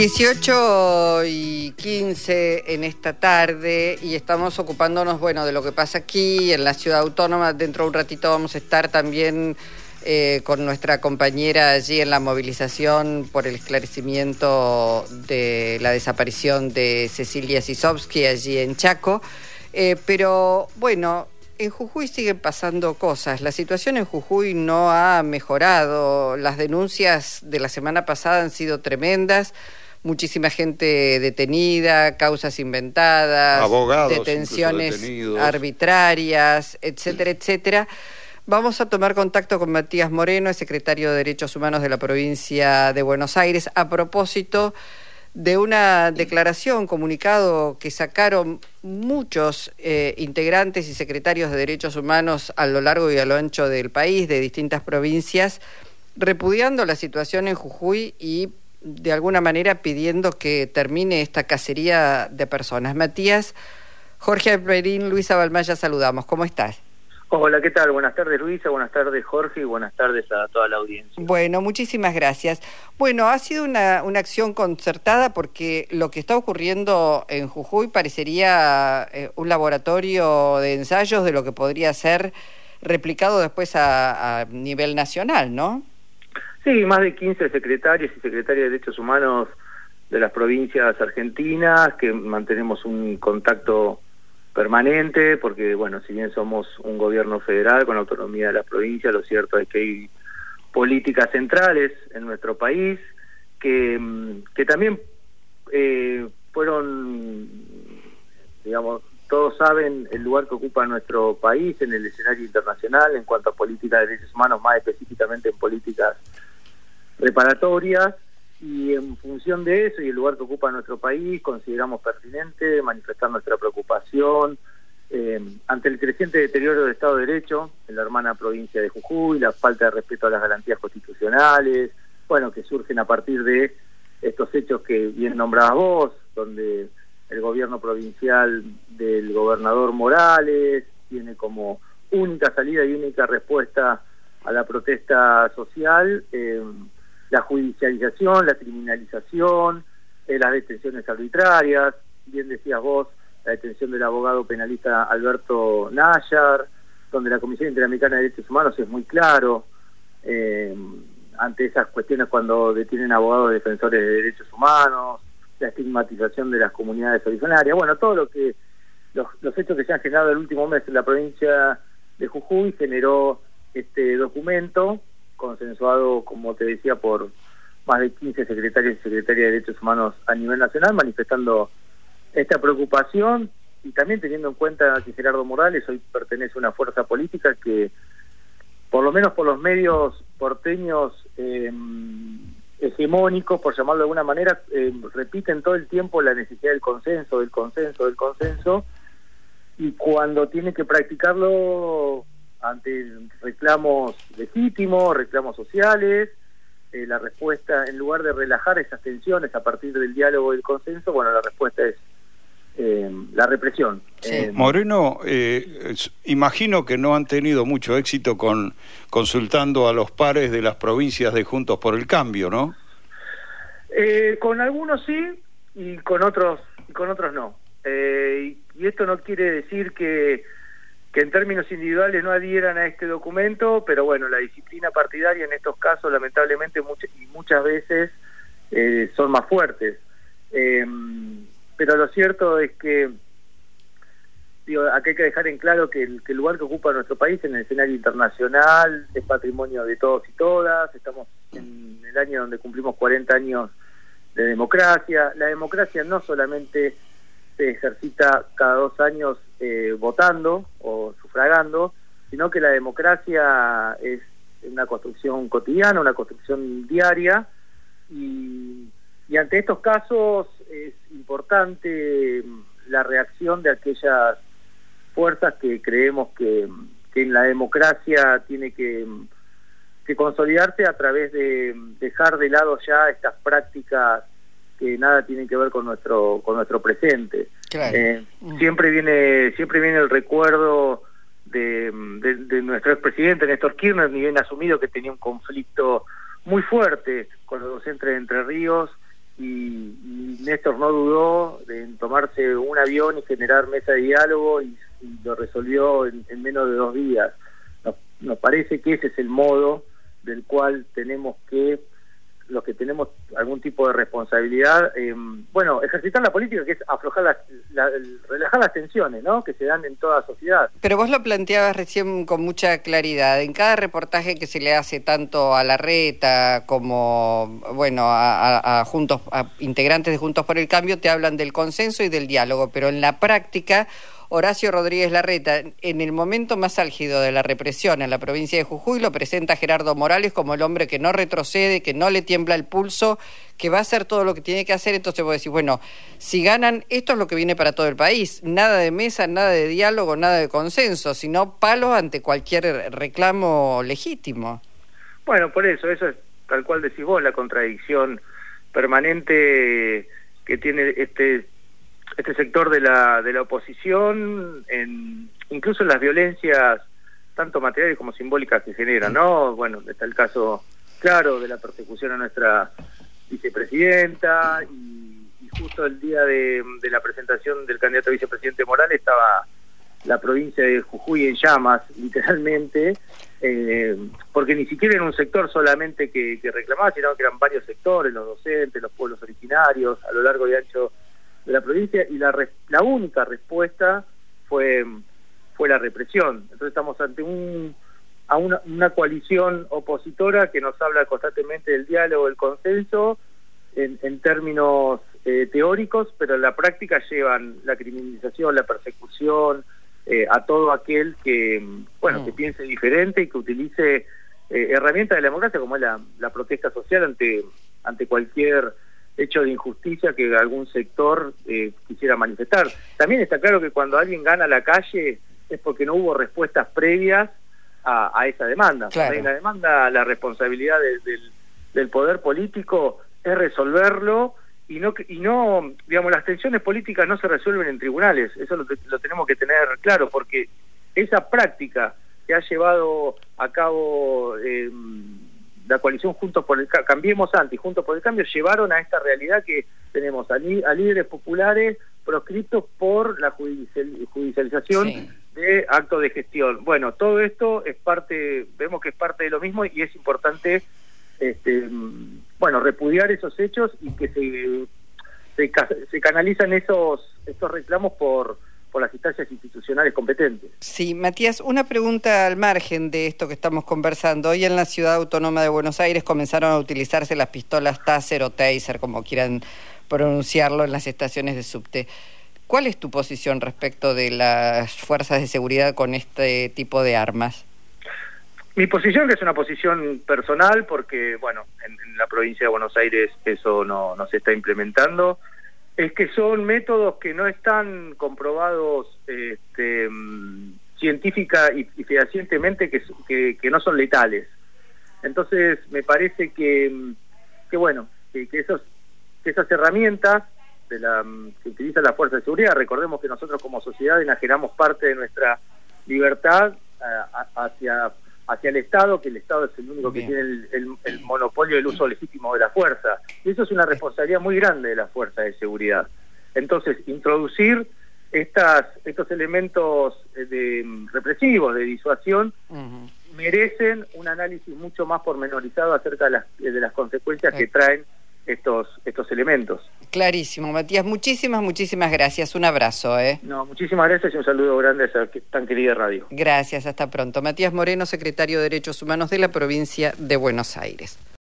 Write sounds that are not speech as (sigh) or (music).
18 y 15 en esta tarde y estamos ocupándonos, bueno, de lo que pasa aquí en la ciudad autónoma. Dentro de un ratito vamos a estar también eh, con nuestra compañera allí en la movilización por el esclarecimiento de la desaparición de Cecilia Sisovsky allí en Chaco. Eh, pero bueno, en Jujuy siguen pasando cosas. La situación en Jujuy no ha mejorado. Las denuncias de la semana pasada han sido tremendas muchísima gente detenida, causas inventadas, detenciones arbitrarias, etcétera, etcétera. Vamos a tomar contacto con Matías Moreno, el secretario de Derechos Humanos de la provincia de Buenos Aires, a propósito de una declaración, comunicado que sacaron muchos eh, integrantes y secretarios de derechos humanos a lo largo y a lo ancho del país, de distintas provincias, repudiando la situación en Jujuy y de alguna manera pidiendo que termine esta cacería de personas. Matías, Jorge Alperín, Luisa Balmaya, saludamos. ¿Cómo estás? Hola, ¿qué tal? Buenas tardes Luisa, buenas tardes Jorge y buenas tardes a toda la audiencia. Bueno, muchísimas gracias. Bueno, ha sido una, una acción concertada porque lo que está ocurriendo en Jujuy parecería eh, un laboratorio de ensayos de lo que podría ser replicado después a, a nivel nacional, ¿no? Sí, más de 15 secretarios y secretarias de Derechos Humanos de las provincias argentinas, que mantenemos un contacto permanente, porque, bueno, si bien somos un gobierno federal con autonomía de las provincias, lo cierto es que hay políticas centrales en nuestro país que, mm, que también eh, fueron, digamos, todos saben el lugar que ocupa nuestro país en el escenario internacional en cuanto a políticas de derechos humanos, más específicamente en políticas reparatorias y en función de eso y el lugar que ocupa nuestro país consideramos pertinente manifestar nuestra preocupación eh, ante el creciente deterioro del Estado de Derecho en la hermana provincia de Jujuy, la falta de respeto a las garantías constitucionales, bueno, que surgen a partir de estos hechos que bien nombrabas vos, donde el gobierno provincial del gobernador Morales tiene como única salida y única respuesta a la protesta social eh, la judicialización, la criminalización, eh, las detenciones arbitrarias, bien decías vos, la detención del abogado penalista Alberto Nayar, donde la Comisión Interamericana de Derechos Humanos es muy claro eh, ante esas cuestiones cuando detienen abogados defensores de derechos humanos, la estigmatización de las comunidades originarias, bueno, todo lo que los, los hechos que se han generado el último mes en la provincia de Jujuy generó este documento consensuado, como te decía, por más de 15 secretarios y secretarias de Derechos Humanos a nivel nacional, manifestando esta preocupación y también teniendo en cuenta que Gerardo Morales hoy pertenece a una fuerza política que, por lo menos por los medios porteños eh, hegemónicos, por llamarlo de alguna manera, eh, repiten todo el tiempo la necesidad del consenso, del consenso, del consenso, y cuando tiene que practicarlo ante reclamos legítimos, reclamos sociales, eh, la respuesta, en lugar de relajar esas tensiones a partir del diálogo y el consenso, bueno, la respuesta es eh, la represión. Eh, Moreno, imagino que no han tenido mucho éxito con consultando a los pares de las provincias de Juntos por el Cambio, ¿no? con algunos sí y con otros y con otros no. y esto no quiere decir que que en términos individuales no adhieran a este documento, pero bueno, la disciplina partidaria en estos casos lamentablemente muchas, y muchas veces eh, son más fuertes. Em, pero lo cierto es que digo, aquí hay que dejar en claro que el lugar que ocupa nuestro país en el escenario internacional es patrimonio de todos y todas, estamos en el año donde cumplimos 40 años de democracia, la democracia no solamente se ejercita cada dos años eh, votando o sufragando, sino que la democracia es una construcción cotidiana, una construcción diaria, y, ante estos casos es importante la reacción de aquellas fuerzas que creemos que, en la democracia tiene que, que consolidarse a través de dejar de lado ya estas prácticas que nada tienen que ver con nuestro con nuestro presente. Eh, mm. siempre viene siempre viene el recuerdo de, de, nuestro expresidente Néstor Kirchner, ni bien asumido que tenía un conflicto muy fuerte con los docentes de Entre Ríos y, Néstor no dudó en tomarse un avión y generar mesa de diálogo y, lo resolvió en, menos de dos días. nos parece que ese es el modo del cual tenemos que los que tenemos algún tipo de responsabilidad, eh, bueno, ejercitar la política, que es aflojar las, relajar las tensiones, ¿no? Que se dan en toda sociedad. Pero vos lo planteabas recién con mucha claridad. En cada reportaje que se le hace tanto a la reta como, bueno, a juntos, a integrantes de Juntos por el Cambio, te hablan del consenso y del diálogo, pero en la práctica Horacio Rodríguez Larreta, en el momento más álgido de la represión en la provincia de Jujuy, lo presenta Gerardo Morales como el hombre que no retrocede, que no le tiembla el pulso, que va a hacer todo lo que tiene que hacer. Entonces vos decís, bueno, si ganan, esto es lo que viene para todo el país. Nada de mesa, nada de diálogo, nada de consenso, sino palos ante cualquier reclamo legítimo. Bueno, por eso, eso es tal cual decís vos, la contradicción permanente que tiene este este sector de la, de la oposición, en, incluso en las violencias, tanto materiales como simbólicas que generan, ¿no? Bueno, está el caso claro de la persecución a nuestra vicepresidenta y, justo el día de, de, la presentación del candidato a vicepresidente Morales estaba la provincia de Jujuy en llamas, (laughs) literalmente, eh, porque ni siquiera era un sector solamente que, que reclamaba, sino que eran varios sectores, los docentes, los pueblos originarios, a lo largo y ancho de la provincia y la, la única respuesta fue, fue la represión. Entonces estamos ante un, a una, una coalición opositora que nos habla constantemente del diálogo, del consenso, en, en términos eh, teóricos, pero en la práctica llevan la criminalización, la persecución, eh, a todo aquel que, bueno, que mm. piense diferente y que utilice eh, herramientas de la democracia como es la, la protesta social ante, ante cualquier hecho de injusticia que algún sector eh, quisiera manifestar. También está claro que cuando alguien gana la calle es porque no hubo respuestas previas a, esa demanda. Claro. Una demanda, la responsabilidad del, poder político es resolverlo y no y no digamos las tensiones políticas no se resuelven en tribunales eso lo, lo tenemos que tener claro porque esa práctica que ha llevado a cabo eh, la coalición Juntos por el Cambiemos Antes y Juntos por el Cambio llevaron a esta realidad que tenemos a, líderes populares proscriptos por la judicialización de actos de gestión. Bueno, todo esto es parte, vemos que es parte de lo mismo y es importante, este, bueno, repudiar esos hechos y que se, se, se canalizan esos, estos reclamos por por las instancias institucionales competentes. Sí, Matías, una pregunta al margen de esto que estamos conversando. Hoy en la Ciudad Autónoma de Buenos Aires comenzaron a utilizarse las pistolas Taser o Taser, como quieran pronunciarlo, en las estaciones de subte. ¿Cuál es tu posición respecto de las fuerzas de seguridad con este tipo de armas? Mi posición que es una posición personal porque, bueno, en, la provincia de Buenos Aires eso no, no se está implementando es que son métodos que no están comprobados este, científica y, fehacientemente que, que, no son letales. Entonces, me parece que, que bueno, que, esos, que esas herramientas de la, que utilizan la fuerza de seguridad, recordemos que nosotros como sociedad enajenamos parte de nuestra libertad hacia hacia el Estado, que el Estado es el único que tiene el, monopolio del uso legítimo de la fuerza. Y eso es una responsabilidad muy grande de la fuerza de seguridad. Entonces, introducir estas, estos elementos eh, de, mm, represivos, de disuasión, merecen un análisis mucho más pormenorizado acerca de las, de las consecuencias que traen estos, estos elementos. Clarísimo, Matías. Muchísimas, muchísimas gracias. Un abrazo. ¿eh? No, muchísimas gracias y un saludo grande a esa tan querida radio. Gracias, hasta pronto. Matías Moreno, secretario de Derechos Humanos de la provincia de Buenos Aires.